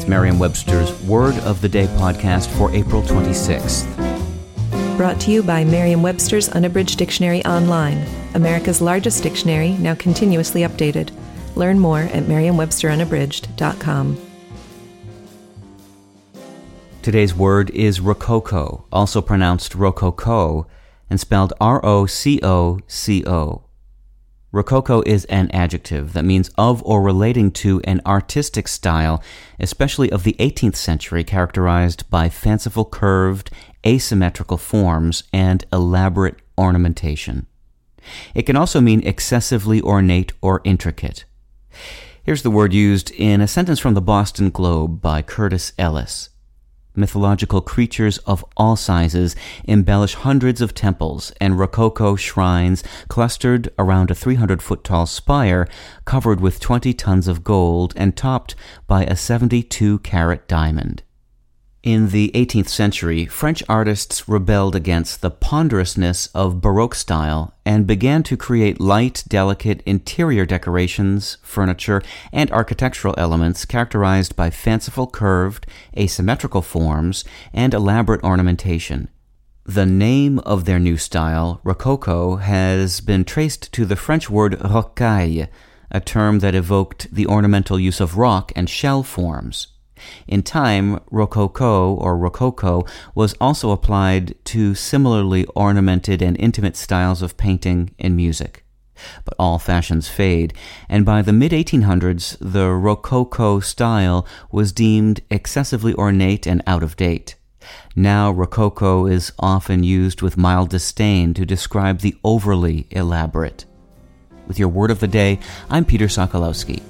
It's Merriam Webster's Word of the Day podcast for April 26th. Brought to you by Merriam Webster's Unabridged Dictionary Online, America's largest dictionary, now continuously updated. Learn more at merriam-websterunabridged.com. Today's word is rococo, also pronounced rococo, and spelled R O C O C O. Rococo is an adjective that means of or relating to an artistic style, especially of the 18th century, characterized by fanciful curved, asymmetrical forms and elaborate ornamentation. It can also mean excessively ornate or intricate. Here's the word used in a sentence from the Boston Globe by Curtis Ellis mythological creatures of all sizes embellish hundreds of temples and rococo shrines clustered around a 300 foot tall spire covered with 20 tons of gold and topped by a 72 carat diamond. In the 18th century, French artists rebelled against the ponderousness of Baroque style and began to create light, delicate interior decorations, furniture, and architectural elements characterized by fanciful curved, asymmetrical forms and elaborate ornamentation. The name of their new style, Rococo, has been traced to the French word rocaille, a term that evoked the ornamental use of rock and shell forms. In time, Rococo or Rococo was also applied to similarly ornamented and intimate styles of painting and music. But all fashions fade, and by the mid 1800s, the Rococo style was deemed excessively ornate and out of date. Now, Rococo is often used with mild disdain to describe the overly elaborate. With your word of the day, I'm Peter Sokolowski.